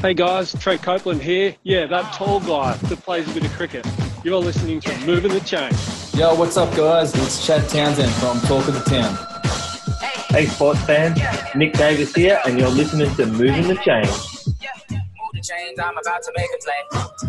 Hey guys, Trent Copeland here. Yeah, that tall guy that plays a bit of cricket. You're listening to Moving the Chain. Yo, what's up, guys? It's Chad Townsend from Talk of the Town. Hey, sports fans. Nick Davis here, and you're listening to Moving the Chain. I'm about to make a play.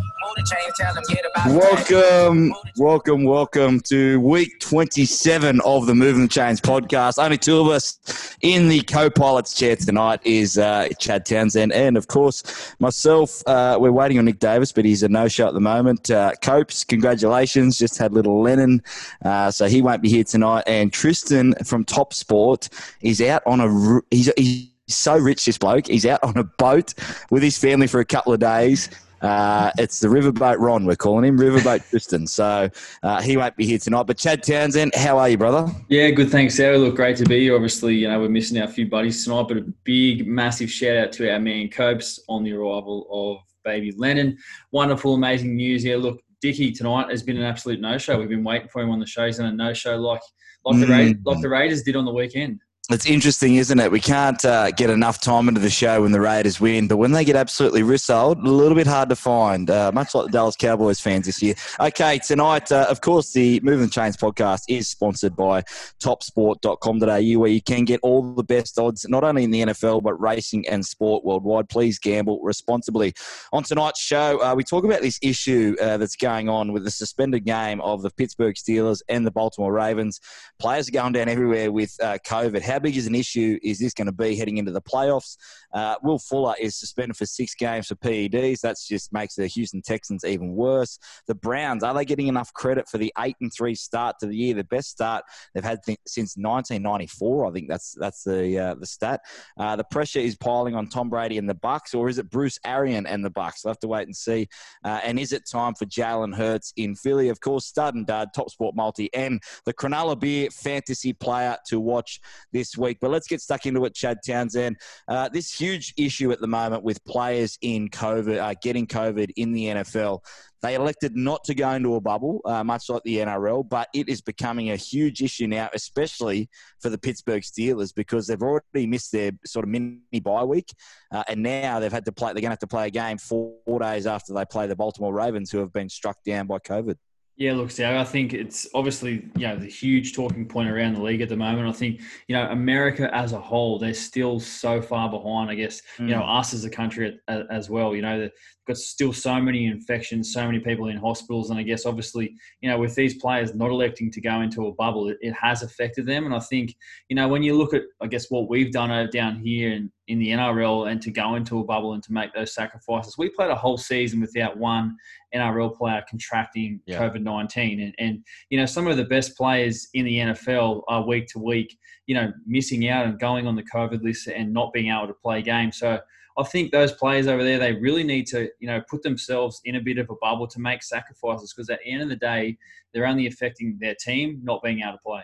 Welcome, welcome, welcome to week 27 of the the Chains podcast. Only two of us in the co pilot's chair tonight is uh, Chad Townsend and, of course, myself. Uh, we're waiting on Nick Davis, but he's a no show at the moment. Uh, Copes, congratulations. Just had little Lennon, uh, so he won't be here tonight. And Tristan from Top Sport is out on a. He's, he's so rich, this bloke. He's out on a boat with his family for a couple of days. Uh, it's the Riverboat Ron, we're calling him, Riverboat Tristan. So uh, he won't be here tonight. But Chad Townsend, how are you, brother? Yeah, good. Thanks, Sarah. Look, great to be here. Obviously, you know, we're missing our few buddies tonight, but a big, massive shout out to our man Copes on the arrival of baby Lennon. Wonderful, amazing news here. Look, Dicky tonight has been an absolute no show. We've been waiting for him on the show. He's done a no show like like mm. the Raiders, like the Raiders did on the weekend it's interesting, isn't it? We can't uh, get enough time into the show when the Raiders win, but when they get absolutely rissoled, a little bit hard to find, uh, much like the Dallas Cowboys fans this year. Okay, tonight, uh, of course, the Moving the Chains podcast is sponsored by topsport.com.au, where you can get all the best odds, not only in the NFL, but racing and sport worldwide. Please gamble responsibly. On tonight's show, uh, we talk about this issue uh, that's going on with the suspended game of the Pittsburgh Steelers and the Baltimore Ravens. Players are going down everywhere with uh, COVID. How big is an issue is this going to be heading into the playoffs? Uh, Will Fuller is suspended for six games for PEDs. That just makes the Houston Texans even worse. The Browns are they getting enough credit for the eight and three start to the year? The best start they've had th- since 1994. I think that's that's the uh, the stat. Uh, the pressure is piling on Tom Brady and the Bucks, or is it Bruce Arian and the Bucks? We'll have to wait and see. Uh, and is it time for Jalen Hurts in Philly? Of course, stud and dad, top sport multi, and the Cronulla Beer fantasy player to watch this week. But let's get stuck into it, Chad Townsend. Uh, this huge issue at the moment with players in COVID, uh, getting COVID in the NFL. They elected not to go into a bubble, uh, much like the NRL, but it is becoming a huge issue now, especially for the Pittsburgh Steelers because they've already missed their sort of mini bye week, uh, and now they've had to play. They're going to have to play a game four days after they play the Baltimore Ravens, who have been struck down by COVID. Yeah, look, Sarah, I think it's obviously you know the huge talking point around the league at the moment. I think you know America as a whole, they're still so far behind. I guess mm. you know mm. us as a country as well. You know, they've got still so many infections, so many people in hospitals, and I guess obviously, you know, with these players not electing to go into a bubble, it, it has affected them. And I think, you know, when you look at, I guess, what we've done down here in, in the NRL and to go into a bubble and to make those sacrifices, we played a whole season without one NRL player contracting yeah. COVID nineteen, and and you know, some of the best players in the NFL are week to week, you know, missing out and going on the COVID list and not being able to play games. So I think those players over there, they really need to, you know, put themselves in a bit of a bubble to make sacrifices because at the end of the day, they're only affecting their team not being able to play.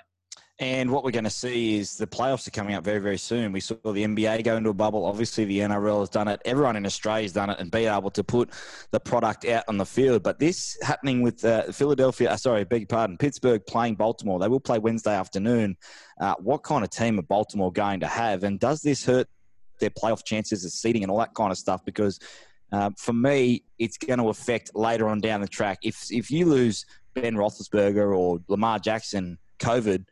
And what we're going to see is the playoffs are coming up very, very soon. We saw the NBA go into a bubble. Obviously, the NRL has done it. Everyone in Australia has done it and be able to put the product out on the field. But this happening with uh, Philadelphia, uh, sorry, beg your pardon, Pittsburgh playing Baltimore. They will play Wednesday afternoon. Uh, what kind of team are Baltimore going to have? And does this hurt their playoff chances, the seeding and all that kind of stuff. Because uh, for me, it's going to affect later on down the track. If if you lose Ben Roethlisberger or Lamar Jackson COVID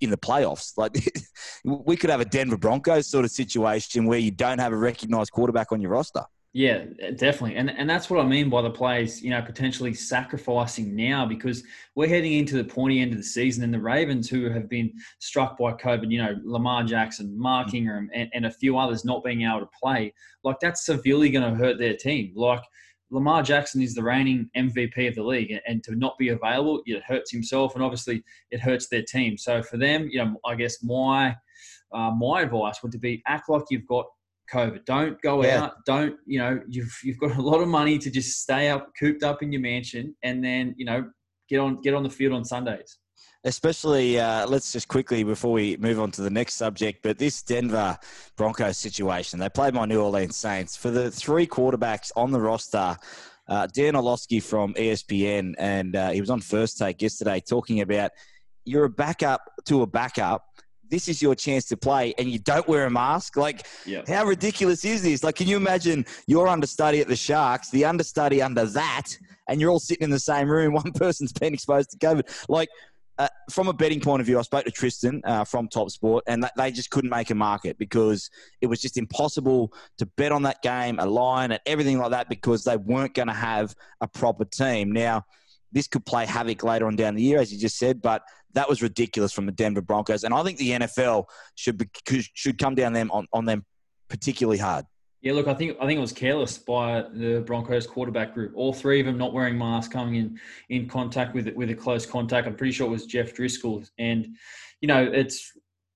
in the playoffs, like we could have a Denver Broncos sort of situation where you don't have a recognized quarterback on your roster. Yeah, definitely. And and that's what I mean by the players, you know, potentially sacrificing now because we're heading into the pointy end of the season and the Ravens who have been struck by COVID, you know, Lamar Jackson, Mark mm. Ingram and, and a few others not being able to play, like that's severely going to hurt their team. Like Lamar Jackson is the reigning MVP of the league, and to not be available, it hurts himself, and obviously it hurts their team. So for them, you know, I guess my uh, my advice would to be act like you've got COVID. Don't go yeah. out. Don't you know you've you've got a lot of money to just stay up, cooped up in your mansion, and then you know get on get on the field on Sundays. Especially, uh, let's just quickly before we move on to the next subject. But this Denver Broncos situation, they played my New Orleans Saints for the three quarterbacks on the roster. Uh, Dan Orlovsky from ESPN, and uh, he was on First Take yesterday talking about you're a backup to a backup this is your chance to play, and you don't wear a mask. Like, Yeah. how ridiculous is this? Like, can you imagine your understudy at the Sharks, the understudy under that, and you're all sitting in the same room? One person's been exposed to COVID. Like, uh, from a betting point of view, I spoke to Tristan uh, from Top Sport, and they just couldn't make a market because it was just impossible to bet on that game, a line, and everything like that because they weren't going to have a proper team. Now, this could play havoc later on down the year, as you just said, but that was ridiculous from the Denver Broncos, and I think the NFL should be, should come down them on, on them particularly hard. Yeah, look, I think I think it was careless by the Broncos quarterback group. All three of them not wearing masks, coming in in contact with with a close contact. I'm pretty sure it was Jeff Driskel, and you know it's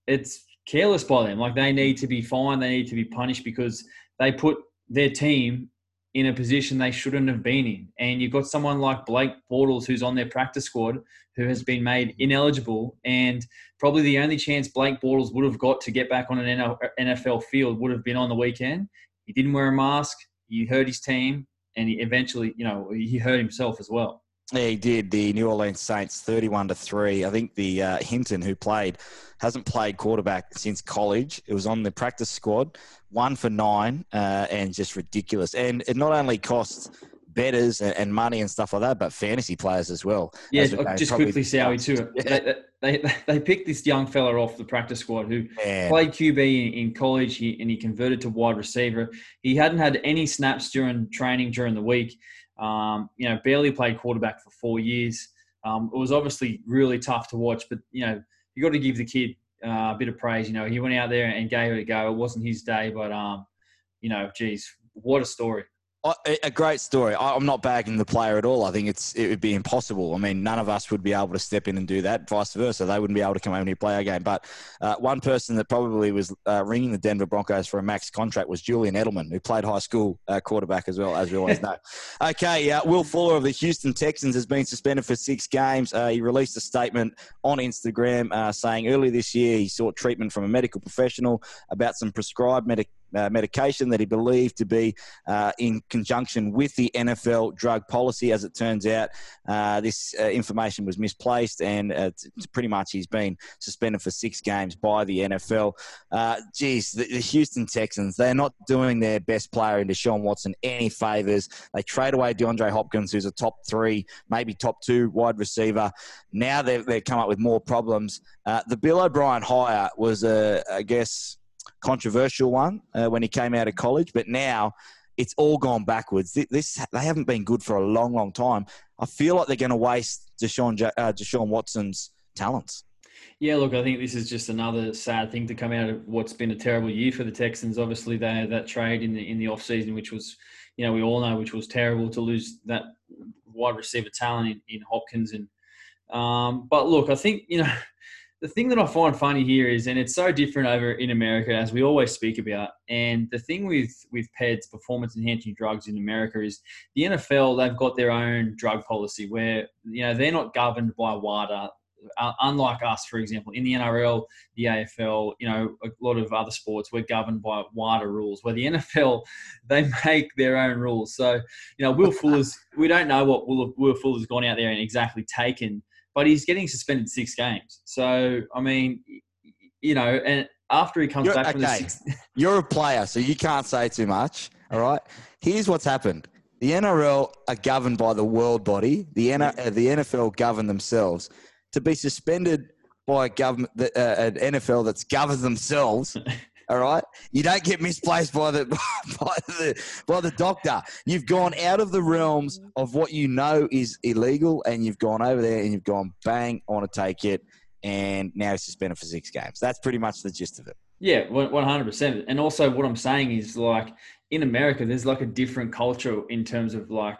it's careless by them. Like they need to be fined, they need to be punished because they put their team in a position they shouldn't have been in. And you've got someone like Blake Bortles who's on their practice squad who has been made ineligible and probably the only chance Blake Bortles would have got to get back on an NFL field would have been on the weekend. He didn't wear a mask. He hurt his team, and he eventually, you know, he hurt himself as well. Yeah, he did. The New Orleans Saints, thirty-one to three. I think the uh, Hinton, who played, hasn't played quarterback since college. It was on the practice squad, one for nine, uh, and just ridiculous. And it not only costs betters and, and money and stuff like that, but fantasy players as well. Yeah, as we I'll know, just probably quickly he too. Yeah. They, they, they picked this young fella off the practice squad who Man. played QB in, in college he, and he converted to wide receiver. He hadn't had any snaps during training during the week. Um, you know, barely played quarterback for four years. Um, it was obviously really tough to watch, but you know, you got to give the kid uh, a bit of praise. You know, he went out there and gave it a go. It wasn't his day, but um, you know, geez, what a story. A- great story. I'm not bagging the player at all. I think it's it would be impossible. I mean, none of us would be able to step in and do that. Vice versa, they wouldn't be able to come over and play our game. But uh, one person that probably was uh, ringing the Denver Broncos for a max contract was Julian Edelman, who played high school uh, quarterback as well, as we always know. Okay, uh, Will Fuller of the Houston Texans has been suspended for six games. Uh, he released a statement on Instagram uh, saying earlier this year he sought treatment from a medical professional about some prescribed medic- uh, medication that he believed to be uh, in conjunction with the NFL drug policy. As it turns out, uh, this uh, information was misplaced, and pretty much he's been suspended for six games by the NFL. Geez, the, the Houston Texans, they're not doing their best player in Deshaun Watson any favors. They trade away DeAndre Hopkins, who's a top three, maybe top two wide receiver. Now they've, they've come up with more problems. Uh, the Bill O'Brien hire was, I guess, controversial one uh, when he came out of college, but now it's all gone backwards. Th- This they haven't been good for a long, long time. I feel like they're going to waste Deshaun, uh, Deshaun Watson's talents. Yeah, look, I think this is just another sad thing to come out of what's been a terrible year for the Texans. Obviously, they had that trade in the in the off season, which was, you know, we all know, which was terrible to lose that wide receiver talent in, in Hopkins. And um, but look, I think you know the thing that I find funny here is, and it's so different over in America, as we always speak about. And the thing with with PEDs, performance enhancing drugs in America, is the NFL. They've got their own drug policy where you know they're not governed by WADA uh, unlike us, for example, in the NRL, the AFL, you know, a lot of other sports, we're governed by WADA rules. Where the NFL, they make their own rules. So, you know, Will Fuller's, we don't know what Will, Will Fuller's gone out there and exactly taken, but he's getting suspended six games. So, I mean, you know, and after he comes You're- back from the six, You're a player, so you can't say too much. All right. Here's what's happened. The NRL are governed by the world body. The, N- uh, the NFL govern themselves. To be suspended by a government, uh, an NFL that's governed themselves. All right, you don't get misplaced by the by the by the doctor. You've gone out of the realms of what you know is illegal, and you've gone over there and you've gone bang. I want to take it, and now he's suspended for six games. That's pretty much the gist of it. Yeah, one hundred percent. And also, what I'm saying is like in America, there's like a different culture in terms of like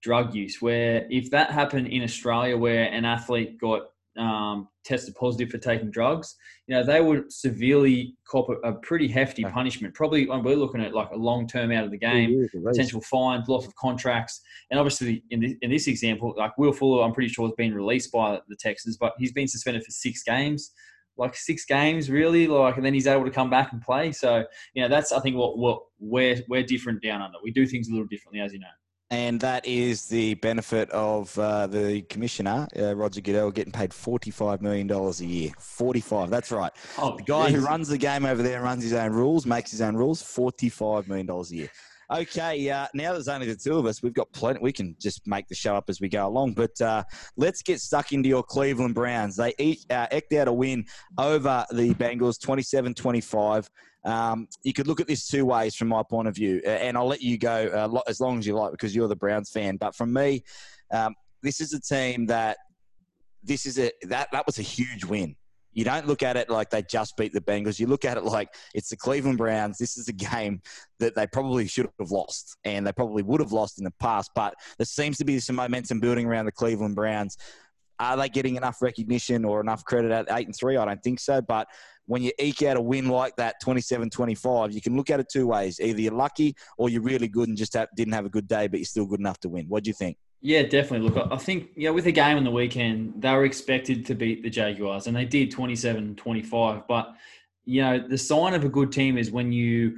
drug use. Where if that happened in Australia, where an athlete got um, tested positive for taking drugs, you know, they would severely cop a, pretty hefty punishment. Probably, we're looking at like a long term out of the game, potential fines, loss of contracts, and obviously in this, in this example, like Will Fuller, I'm pretty sure has been released by the Texans, but he's been suspended for six games. Like six games, really, like, and then he's able to come back and play. So, you know, that's I think what what we're we're different down under. We do things a little differently, as you know. And that is the benefit of uh, the commissioner, uh, Roger Goodell, getting paid $45 million a year. 45, that's right. Oh, The guy who runs the game over there, runs his own rules, makes his own rules, $45 million a year. Okay, uh, now there's only the two of us. We've got plenty. We can just make the show up as we go along. But uh, let's get stuck into your Cleveland Browns. They each, uh, eked out a win over the Bengals 27 25. Um, you could look at this two ways from my point of view, and I'll let you go uh, as long as you like because you're the Browns fan. But from me, um, this is a team that this is a that that was a huge win. You don't look at it like they just beat the Bengals. You look at it like it's the Cleveland Browns. This is a game that they probably should have lost, and they probably would have lost in the past. But there seems to be some momentum building around the Cleveland Browns. Are they getting enough recognition or enough credit at eight and three? I don't think so. But when you eke out a win like that, 27-25, you can look at it two ways. Either you're lucky or you're really good and just have, didn't have a good day, but you're still good enough to win. What do you think? Yeah, definitely. Look, I- think, know, with the game on the weekend, they were expected to beat the Jaguars, and they did 27 25. But, you know, the sign of a good team is when you,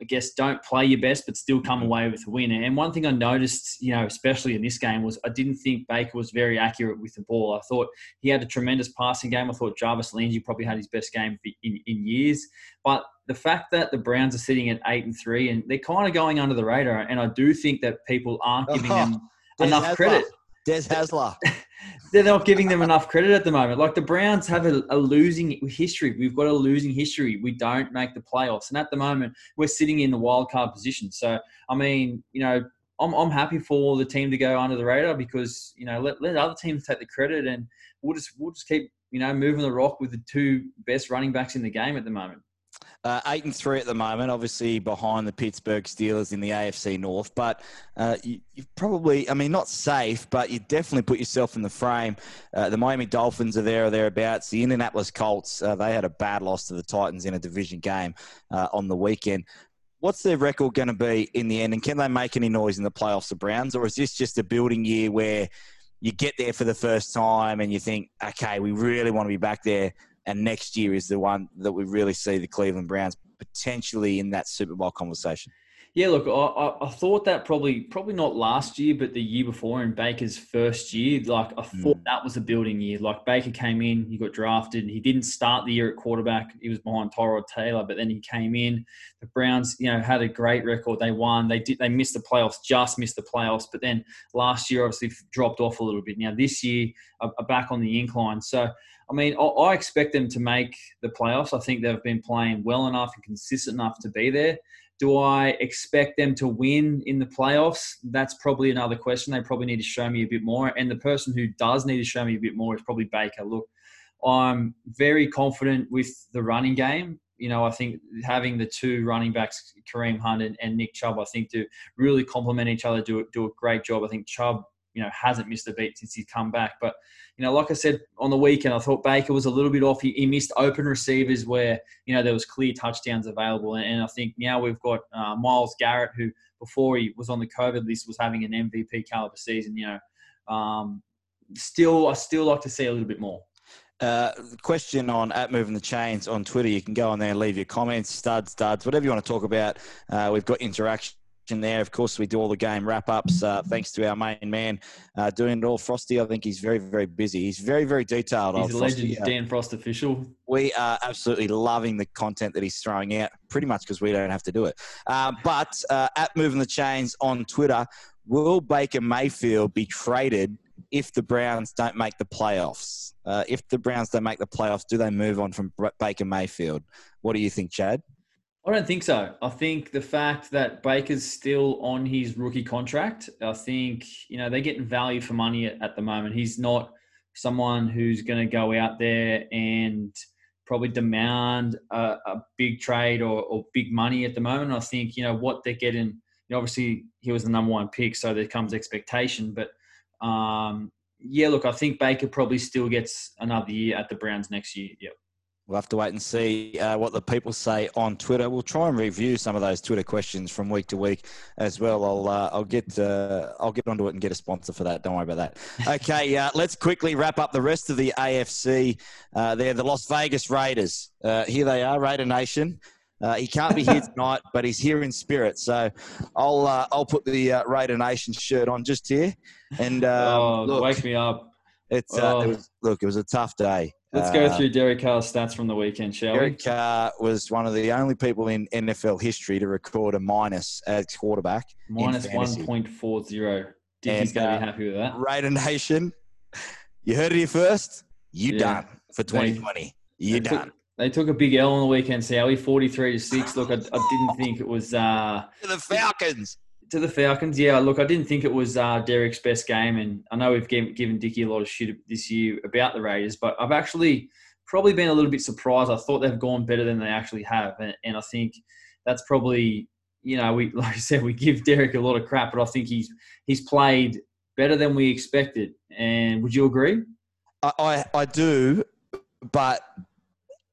I guess, don't play your best, but still come mm-hmm. away with a win. And one thing I noticed, you know, especially in this game, was I didn't think Baker was very accurate with the ball. I thought he had a tremendous passing game. I thought Jarvis Landry probably had his best game in, in years. But the fact that the Browns are sitting at eight and three, and they're kind of going under the radar, and I do think that people aren't giving them enough Hasler. credit. Des Hasler. They're not giving them enough credit at the moment. Like the Browns have a, a losing history. We've got a losing history. We don't make the playoffs, and at the moment we're sitting in the wild card position. So I mean, you know, I'm I'm happy for the team to go under the radar because you know let let other teams take the credit, and we'll just we'll just keep you know moving the rock with the two best running backs in the game at the moment. Uh, eight and three at the moment, obviously behind the Pittsburgh Steelers in the AFC North. But uh, you, you've probably, I mean, not safe, but you definitely put yourself in the frame. Uh, the Miami Dolphins are there or thereabouts. The Indianapolis Colts, uh, they had a bad loss to the Titans in a division game uh, on the weekend. What's their record going to be in the end? And can they make any noise in the playoffs, the Browns? Or is this just a building year where you get there for the first time and you think, okay, we really want to be back there? And next year is the one that we really see the Cleveland Browns potentially in that Super Bowl conversation. Yeah, look, I, I, thought that probably probably not last year, but the year before in Baker's first year, like I thought Mm. that was a building year. Like Baker came in, he got drafted. He didn't start the year at quarterback. He was behind Tyrod Taylor, but then he came in. The Browns, you know, had a great record. They won. They did. They missed the playoffs, just missed the playoffs. But then last year, obviously, dropped off a little bit. Now this year, are back on the incline. So. I mean, I, expect them to make the playoffs. I think they've been playing well enough and consistent enough to be there. Do I expect them to win in the playoffs? That's probably another question. They probably need to show me a bit more. And the person who does need to show me a bit more is probably Baker. Look, I'm very confident with the running game. You know, I think having the two running backs, Kareem Hunt and, and Nick Chubb, I think do really complement each other, do, do a great job. I think Chubb, you know, hasn't missed a beat since he's come back. But, you know, like I said on the weekend, I thought Baker was a little bit off. He, he missed open receivers where, you know, there was clear touchdowns available. And, and I think now we've got uh, Myles Garrett, who before he was on the COVID list was having an MVP caliber season, you know. Um, still, I still like to see a little bit more. Uh, question on at moving the chains on Twitter. You can go on there and leave your comments, studs, studs, whatever you want to talk about. Uh, we've got interaction there. Of course, we do all the game wrap ups. Uh, thanks to our main man uh, doing it all, Frosty. I think he's very, very busy. He's very, very detailed. He's a Frosty. legend, Dan Frost official. we are absolutely loving the content that he's throwing out, pretty much because we don't have to do it. Uh, but uh, at Moving the Chains on Twitter, will Baker Mayfield be traded if the Browns don't make the playoffs? Uh, if the Browns don't make the playoffs, do they move on from Baker Mayfield? What do you think, Chad? I don't think so. I think the fact that Baker's still on his rookie contract, I think, you know, they're getting value for money at, at the moment. He's not someone who's going to go out there and probably demand a, a big trade or, or big money at the moment. I think, you know, what they're getting, you know, obviously he was the number one pick, so there comes expectation. But um, yeah, look, I think Baker probably still gets another year at the Browns next year. Yep. We'll have to wait and see uh, what the people say on Twitter. We'll try and review some of those Twitter questions from week to week as well. I'll uh, I'll get uh, I'll get onto it and get a sponsor for that. Don't worry about that. Okay, uh, let's quickly wrap up the rest of the AFC. Uh, they're the Las Vegas Raiders. Uh, here they are, Raider Nation. Uh, he can't be here tonight, but he's here in spirit. So I'll uh, I'll put the uh, Raider Nation shirt on just here. And um, oh, look, wake me up. it's uh, Oh. it was, look, it was a tough day. Let's Uh, go through Derek Carr's stats from the weekend, shall we? Derek Carr was one of the only people in NFL history to record a minus as quarterback. 1.40. Dickie's And, going to uh, be happy with that. Raider Nation, you heard it here first. You Yeah. done for 2020. You They done. took, they took a big L on the weekend, Sally, 43 to 6. Look, I, I didn't think it was uh, the Falcons. To the Falcons. Yeah, look, I didn't think it was uh, Derek's best game. And I know we've given, given Dickie a lot of shit this year about the Raiders, but I've actually probably been a little bit surprised. I thought they've gone better than they actually have. And, and I think that's probably, you know, we like I said, we give Derek a lot of crap, but I think he's he's played better than we expected. And would you agree? I, I, I do, but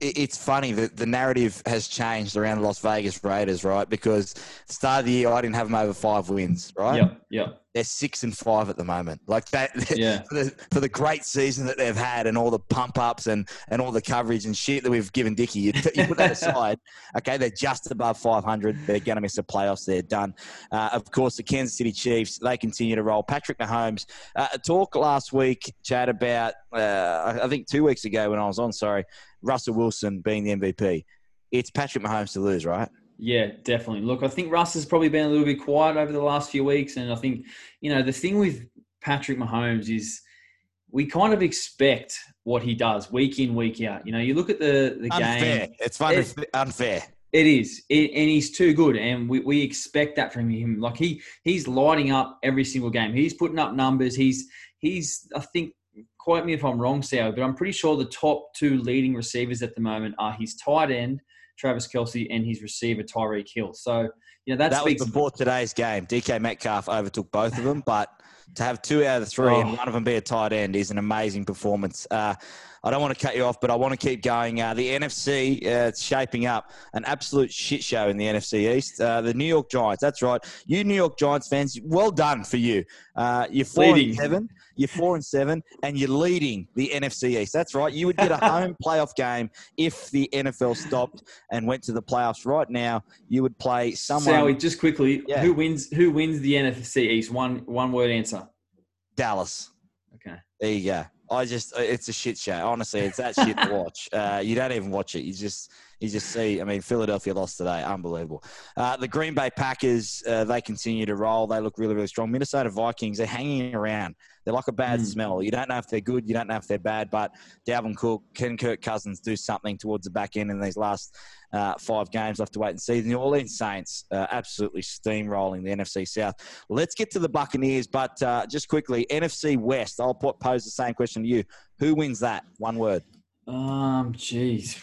it's funny that the narrative has changed around the Las Vegas Raiders, right? Because the start of the year, I didn't have them over five wins, right? Yeah, yeah, They're six and five at the moment. Like that, yeah. for the, for the great season that they've had and all the pump ups and, and all the coverage and shit that we've given Dicky, you, t- you put that aside. Okay, they're just above 500. They're going to miss the playoffs. They're done. Uh, of course, the Kansas City Chiefs, they continue to roll. Patrick Mahomes, uh, a talk last week, Chad, about, uh, I think two weeks ago when I was on, sorry, Russell Wilson being the MVP. It's Patrick Mahomes to lose, right? Yeah, definitely. Look, I think Russ has probably been a little bit quiet over the last few weeks, and I think you know the thing with Patrick Mahomes is we kind of expect what he does week in, week out. You know, you look at the the Unfair. game. It's fun, It- unfair. It is, it, and he's too good, and we, we expect that from him. Like he he's lighting up every single game. He's putting up numbers. He's he's I think. Quote me if I'm wrong, Sal, but I'm pretty sure the top two leading receivers at the moment are his tight end, Travis Kelce, and his receiver, Tyreek Hill. So, you know, that, that was before today's game. DK Metcalf overtook both of them, but to have two out of the three and Oh. one of them be a tight end is an amazing performance. Uh, I don't want to cut you off, but I want to keep going. Uh, the NFC, uh, it's shaping up an absolute shit show in the NFC East. Uh, the New York Giants, that's right. You New York Giants fans, well done for you. Uh, you're four Leading. and seven. You're four and seven, and you're leading the NFC East. That's right. You would get a home playoff game if the NFL stopped and went to the playoffs. Right now, you would play someone. Sally, just quickly, Yeah. who wins? Who wins the NFC East? One one word answer. Dallas. Okay. There you go. I just, it's a shit show. Honestly, it's that shit to watch. Uh, you don't even watch it. You just, you just see. I mean, Philadelphia lost today. Unbelievable. Uh, the Green Bay Packers, uh, they continue to roll. They look really, really strong. Minnesota Vikings, they're hanging around. They're like a bad Mm. smell. You don't know if they're good. You don't know if they're bad. But Dalvin Cook, can Kirk Cousins do something towards the back end in these last uh, five games? We'll have to wait and see. The New Orleans Saints, uh, absolutely steamrolling the NFC South. Let's get to the Buccaneers, but uh, just quickly, NFC West. I'll put, pose the same question to you. Who wins that? One word. Um, jeez.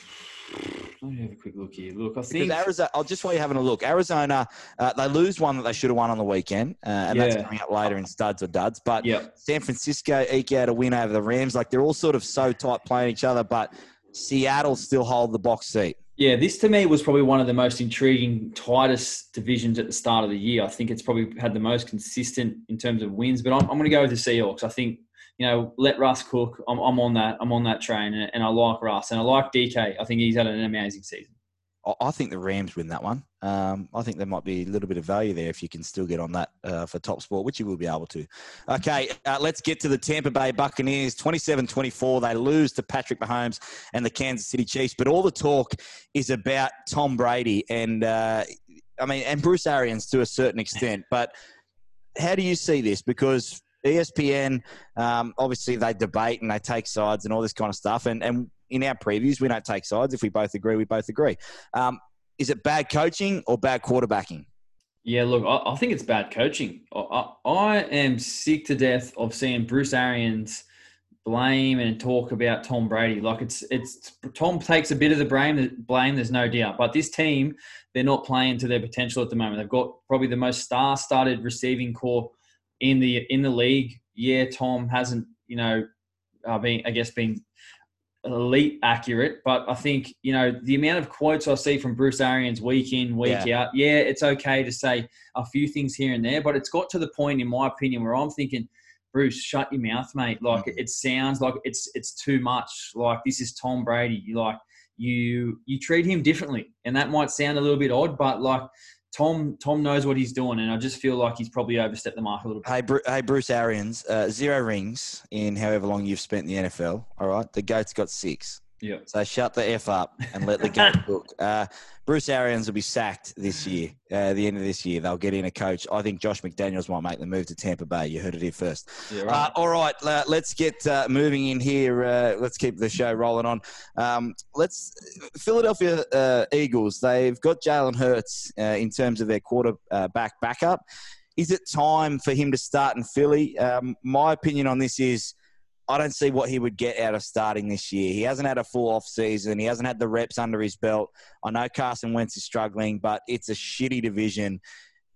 Let me have a quick look here. Look, I Because think Arizona, I'll just while you're having a look, Arizona, uh, they lose one that they should have won on the weekend, uh, and that's Yeah. coming up later in studs or duds. But yeah, San Francisco eke out a win over the Rams. Like they're all sort of so tight playing each other, but Seattle still hold the box seat. yeah. This to me was probably one of the most intriguing, tightest divisions at the start of the year. I think it's probably had the most consistent in terms of wins. But I'm, I'm going to go with the Seahawks. I think you know let Russ cook. I'm, I'm on that. I'm on that train, and, and I like Russ, and I like DK. I think he's had an amazing season. I- think the Rams win that one. Um, I think there might be a little bit of value there if you can still get on that uh, for top sport, which you will be able to. Okay, uh, let's get to the Tampa Bay Buccaneers. 27 24. They lose to Patrick Mahomes and the Kansas City Chiefs. But all the talk is about Tom Brady and, uh, I mean, and Bruce Arians to a certain extent. But how do you see this? Because ESPN, um, obviously, they debate and they take sides and all this kind of stuff. And, and in our previews, we don't take sides. If we both agree, we both agree. Um, is it bad coaching or bad quarterbacking? Yeah, look, I, I think it's bad coaching. I, I, am sick to death of seeing Bruce Arians blame and talk about Tom Brady. Like it's it's Tom takes a bit of the blame. Blame, there's no doubt. But this team, they're not playing to their potential at the moment. They've got probably the most star-studded receiving core in the in the league. Yeah, Tom hasn't, you know, uh, been I guess been elite accurate, but I think you know the amount of quotes I see from Bruce Arians week in week out. Yeah, it's okay to say a few things here and there, but it's got to the point, in my opinion, where I'm thinking, Bruce, shut your mouth, mate. Like Mhm. it sounds like it's it's too much. Like this is Tom Brady. You like you you treat him differently, and that might sound a little bit odd, but like Tom Tom knows what he's doing, and I just feel like he's probably overstepped the mark a little bit. Hey, Bru- hey, Bruce Arians, uh, zero rings in however long you've spent in the NFL. All right, the goat's got six. Yeah. So shut the f up and let the goat cook. Uh, Bruce Arians will be sacked this year. Uh, the end of this year, they'll get in a coach. I think Josh McDaniels might make the move to Tampa Bay. You heard it here first. Yeah, Uh, all right, uh, let's get uh, moving in here. Uh, let's keep the show rolling on. Um, let's Philadelphia uh, Eagles. They've got Jalen Hurts uh, in terms of their quarterback backup. Is it time for him to start in Philly? Um, my opinion on this is. I don't see what he would get out of starting this year. He hasn't had a full off season. He hasn't had the reps under his belt. I know Carson Wentz is struggling, but it's a shitty division.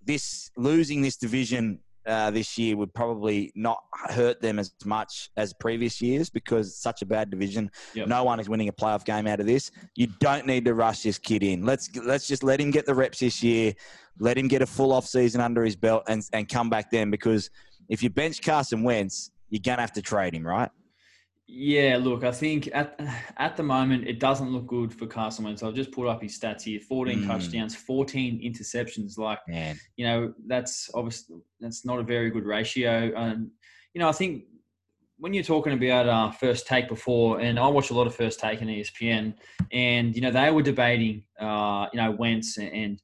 This losing this division uh, this year would probably not hurt them as much as previous years because it's such a bad division. Yep. No one is winning a playoff game out of this. You don't need to rush this kid in. Let's let's just let him get the reps this year. Let him get a full off season under his belt and and come back then because if you bench Carson Wentz, you're gonna have to trade him, right? Yeah, look, I think at at the moment it doesn't look good for Carson Wentz. I've just pulled up his stats here: 14 Mm. touchdowns, 14 interceptions. Like Man, you know, that's obviously that's not a very good ratio. And you know, I think when you're talking about uh, first take before, and I watch a lot of first take on E ESPN, and you know they were debating, uh, you know, Wentz and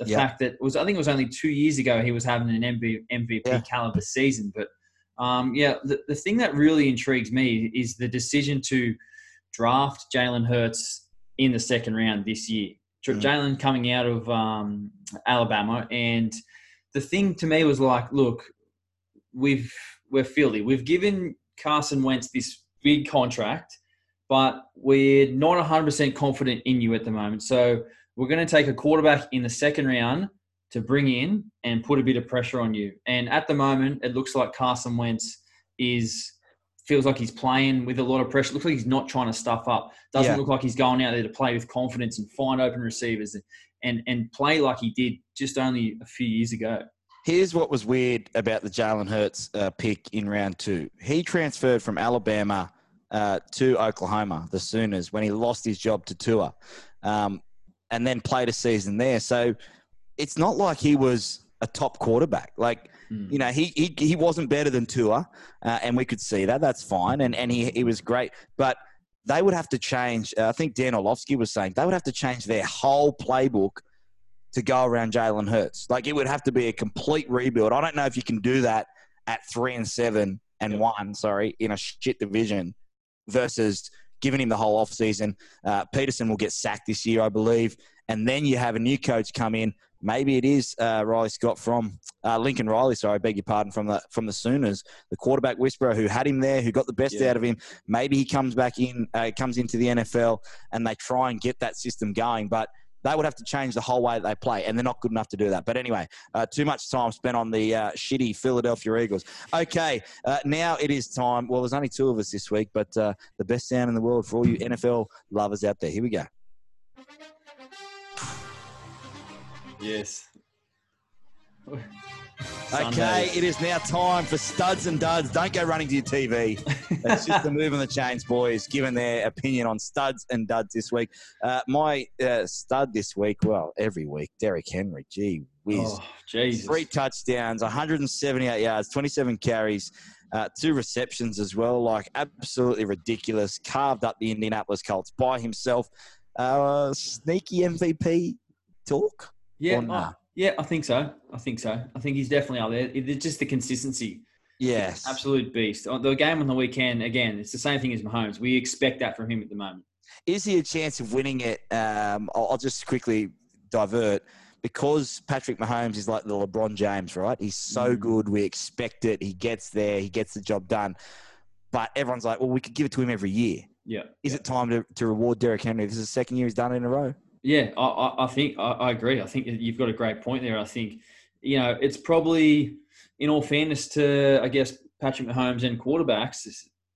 the Yeah. fact that it was I think it was only two years ago he was having an MV, MVP Yeah. caliber season, but um, yeah, the, the thing that really intrigues me is the decision to draft Jalen Hurts in the second round this year. Mm. Jalen coming out of um, Alabama, and the thing to me was like, look, we've we're Philly. We've given Carson Wentz this big contract, but we're not 100% confident in you at the moment. So we're going to take a quarterback in the second round to bring in and put a bit of pressure on you. And at the moment, it looks like Carson Wentz is feels like he's playing with a lot of pressure. Looks like he's not trying to stuff up. Doesn't Yeah. look like he's going out there to play with confidence and find open receivers and, and and play like he did just only a few years ago. Here's what was weird about the Jalen Hurts uh, pick in round two. He transferred from Alabama uh, to Oklahoma, the Sooners, when he lost his job to Tua, um, and then played a season there. So it's not like he was a top quarterback. Like Hmm. you know, he he, he wasn't better than Tua, uh, and we could see that. That's fine, and and he he was great, but. They would have to change. Uh, I think Dan Orlovsky was saying they would have to change their whole playbook to go around Jalen Hurts. Like it would have to be a complete rebuild. I don't know if you can do that at three and seven and one, sorry, in a shit division versus giving him the whole offseason. Uh, Pederson will get sacked this year, I believe. And then you have a new coach come in. Maybe it is uh, Riley Scott from uh, Lincoln Riley. Sorry, I beg your pardon from the from the Sooners, the quarterback whisperer who had him there, who got the best Yeah. out of him. Maybe he comes back in, uh, comes into the NFL, and they try and get that system going. But they would have to change the whole way that they play, and they're not good enough to do that. But anyway, uh, too much time spent on the uh, shitty Philadelphia Eagles. Okay, uh, now it is time. Well, there's only two of us this week, but uh, the best sound in the world for all you NFL lovers out there. Here we go. Yes. Okay, it is now time for studs and duds. Don't go running to your TV. It's just the move on the chains, boys, giving their opinion on studs and duds this week. Uh, my uh, stud this week, well, every week, Derrick Henry. Gee whiz. Oh, Jesus. Three touchdowns, 178 yards, 27 carries, uh, two receptions as well. Like, absolutely ridiculous. Carved up the Indianapolis Colts by himself. Uh, sneaky MVP talk? Yeah, nah? oh, yeah, I think so. I think so. I think he's definitely up there. It- It's just the consistency. Yes. Absolute beast. The game on the weekend, again, it's the same thing as Mahomes. We expect that from him at the moment. Is he a chance of winning it? Um, I'll, I'll just quickly divert because Patrick Mahomes is like the LeBron James, right? He's so Mm. good. We expect it. He gets there. He gets the job done. But everyone's like, well, we could give it to him every year. Yeah. Is it time to, to reward Derrick Henry? This is the second year he's done it in a row. Yeah, I, I, think I, I agree. I think you've got a great point there. I think, you know, it's probably, in all fairness to, I guess, Patrick Mahomes and quarterbacks,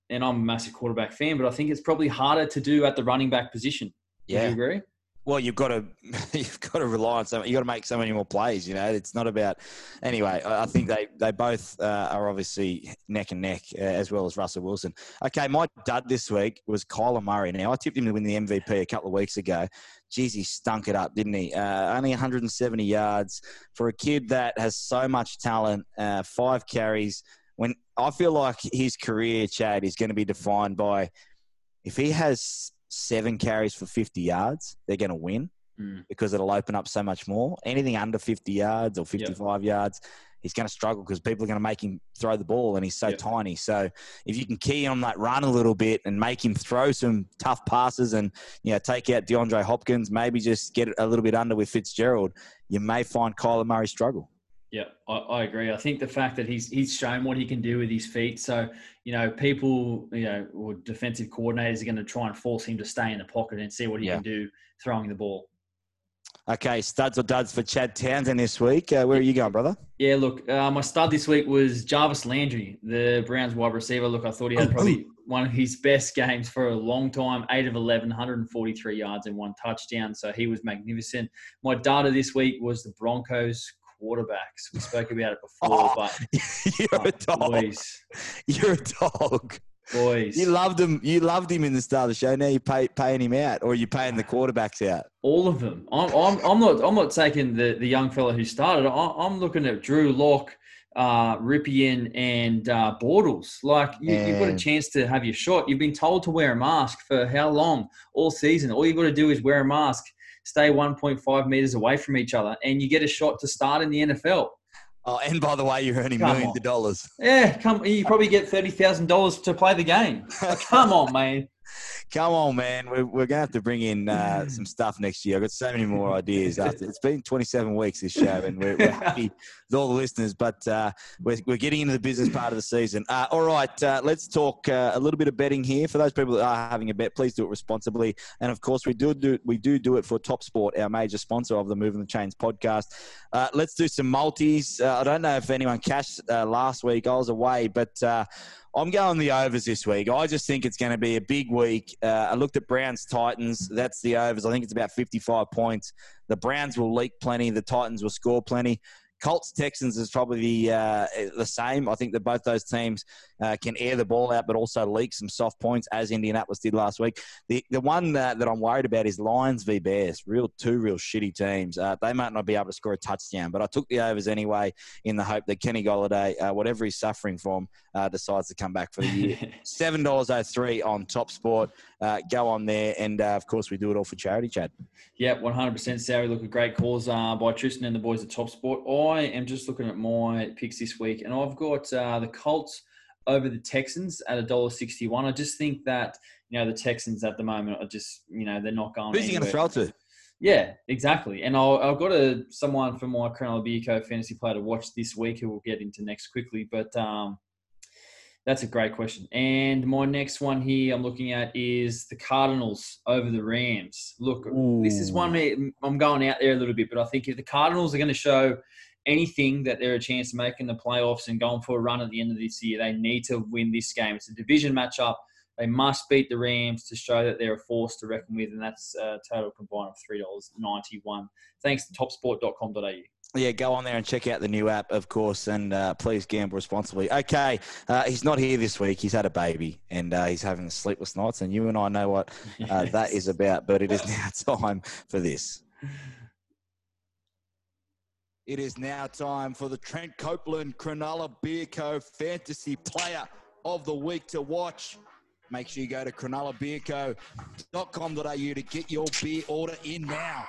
and I'm a massive quarterback fan, but I think it's probably harder to do at the running back position. Would you Yeah. agree? Well, you've got to you've got to rely on some. You've got to make so many more plays. You know, it's not about. Anyway, I think they they both uh, are obviously neck and neck uh, as well as Russell Wilson. Okay, my dud this week was Kyler Murray. Now I tipped him to win the MVP a couple of weeks ago. Jeez, he stunk it up, didn't he? Uh, only 170 yards for a kid that has so much talent. Uh, five carries. When I feel like his career, Chad, is going to be defined by if he has seven carries for 50 yards, they're going to win Mm. because it'll open up so much more. Anything under 50 yards or 55 yards, he's going to struggle because people are going to make him throw the ball and he's so Yep. tiny. So if you can key on that run a little bit and make him throw some tough passes and you know take out DeAndre Hopkins, maybe just get it a little bit under with Fitzgerald, you may find Kyler Murray struggle. Yeah, I, I agree. I think the fact that he's he's shown what he can do with his feet, so you know people, you know, or defensive coordinators are going to try and force him to stay in the pocket and see what he Yeah. can do throwing the ball. Okay, studs or duds for Chad Townsend this week. Uh, where are you going, brother? Yeah, look, uh, my stud this week was Jarvis Landry, the Browns wide receiver. Look, I thought he had probably one of his best games for a long time 8 of 11, 143 yards and one touchdown. So he was magnificent. My data this week was the Broncos quarterbacks. We spoke about it before, Oh, but You're a oh, dog. boys, You're a dog. boys. You loved him. You loved him in the start of the show. Now you're pay, paying him out, or you're paying the quarterbacks out. All of them. I'm, I'm, I'm not. I'm not taking the, the young fella who started. I, I'm looking at Drew Lock, uh, Rypien, and uh, Bortles. Like you, you've got a chance to have your shot. You've been told to wear a mask for how long? All season. All you've got to do is wear a mask, stay 1.5 meters away from each other, and you get a shot to start in the NFL. Oh, and by the way, you're earning Come millions on. of dollars. Yeah, come. You probably get thirty thousand dollars to play the game. Like, come on, man. Come on, man. We're, we're going to have to bring in uh, some stuff next year. I've got so many more ideas. After it's been 27 weeks this show, and we're, we're happy with all the listeners. But uh, we're, we're getting into the business part of the season. Uh, all right, uh, let's talk uh, a little bit of betting here. For those people that are having a bet, please do it responsibly. And of course, we do do we do do it for Top Sport, our major sponsor of the Moving the Chains podcast. Uh, let's do some multis. Uh, I don't know if anyone cashed last week. I was away, but. I'm going the overs this week. I just think it's going to be a big week. Uh, I looked at Browns Titans. That's the overs. I think it's about 55 points. The Browns will leak plenty. The Titans will score plenty. Colts Texans is probably the, uh, the same. I think that both those teams uh, can air the ball out, but also leak some soft points, as Indianapolis did last week. The the one that, that I'm worried about is Lions v Bears. Real two real shitty teams. Uh, they might not be able to score a touchdown, but I took the overs anyway in the hope that Kenny Golladay, uh, whatever he's suffering from, uh, decides to come back for the year. Seven dollars oh three on Top Sport. Uh, go on there, and uh, of course we do it all for charity, Chad. Yeah, 100% Sarah. Look, a great cause uh, by Tristan and the boys at Top Sport. I am just looking at my picks this week, and I've got uh, the Colts over the Texans at $1.61. I just think that, you know, the Texans at the moment are just, you know, they're not going Who's he going to throw to? Yeah, exactly. And I'll, I've got a someone from my Cronulla Beerco fantasy player to watch this week who we'll get into next quickly. But um, that's a great question. And my next one here I'm looking at is the Cardinals over the Rams. Look, this is one I'm going out there a little bit, but I think if the Cardinals are going to show anything that they're a chance to make in the playoffs and going for a run at the end of this year, they need to win this game. It's a division matchup. They must beat the Rams to show that they're a force to reckon with, and that's a total combined of three dollars ninety-one. Thanks to topsport.com.au. Yeah, go on there and check out the new app, of course, and uh, please gamble responsibly. Okay, uh, he's not here this week. He's had a baby, and uh, he's having sleepless nights, and you and I know what uh, that is about. But it is now time for this. It is now time for the Trent Copeland Cronulla Beer Co. Fantasy Player of the Week to watch. Make sure you go to cronullabeerco.com.au to get your beer order in now.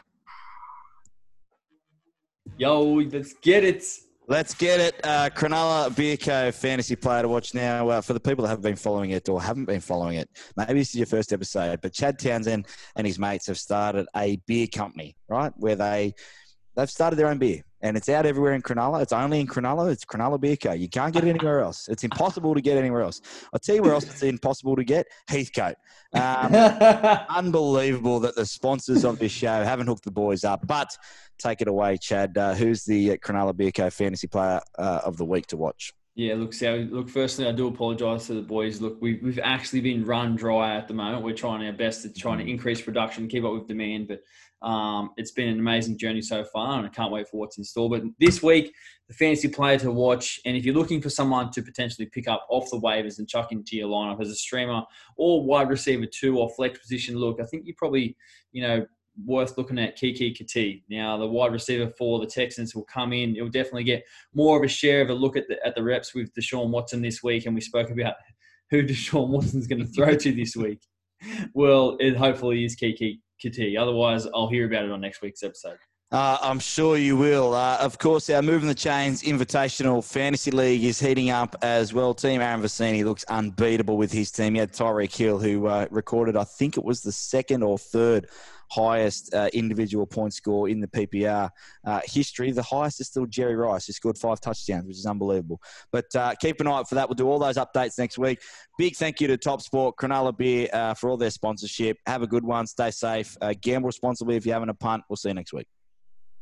Yo, let's get it. Let's get it. Uh, Cronulla Beer Co. fantasy player to watch now. Uh, for the people that have been following it or haven't been following it, maybe this is your first episode, but Chad Townsend and his mates have started a beer company, right? Where they they've started their own beer, and it's out everywhere in Cronulla. It's only in Cronulla. It's Cronulla Beer Co. You can't get it anywhere else. It's impossible to get anywhere else. I'll tell you where else it's impossible to get. Heathcote. Um, unbelievable that the sponsors of this show haven't hooked the boys up. But take it away, Chad. Uh, who's the Cronulla Beer Co. fantasy player uh, of the week to watch? Yeah, look, Sal, look, firstly, I do apologise to the boys. Look, we've, we've actually been run dry at the moment. We're trying our best to try and increase production, keep up with demand, but Um, it's been an amazing journey so far, and I can't wait for what's in store. But this week, the fantasy player to watch, and if you're looking for someone to potentially pick up off the waivers and chuck into your lineup as a streamer or wide receiver two or flex position, look, I think you're probably, you know, worth looking at Keke Coutee. Now, the wide receiver for the Texans will come in. He'll definitely get more of a share of a look at the, at the reps with Deshaun Watson this week, and we spoke about who Deshaun Watson's going to throw to this week. Well, it hopefully is Keke Coutee. Otherwise, I'll hear about it on next week's episode. Uh, I'm sure you will. Uh, of course, our Moving the Chains Invitational Fantasy League is heating up as well. Team Aaron Vicini looks unbeatable with his team. He had Tyreek Hill, who uh, recorded, I think it was the second or third highest uh, individual point score in the PPR uh, history. The highest is still Jerry Rice, who scored five touchdowns, which is unbelievable. But uh, keep an eye out for that. We'll do all those updates next week. Big thank you to Top Sport, Cronulla Beer uh, for all their sponsorship. Have a good one. Stay safe. Uh, gamble responsibly if you're having a punt. We'll see you next week.